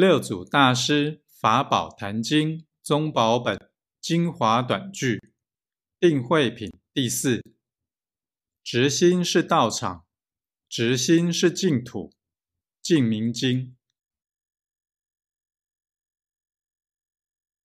六祖大师法宝坛经宗宝本精华短句定慧品第四。执心是道场执心是净土净明经。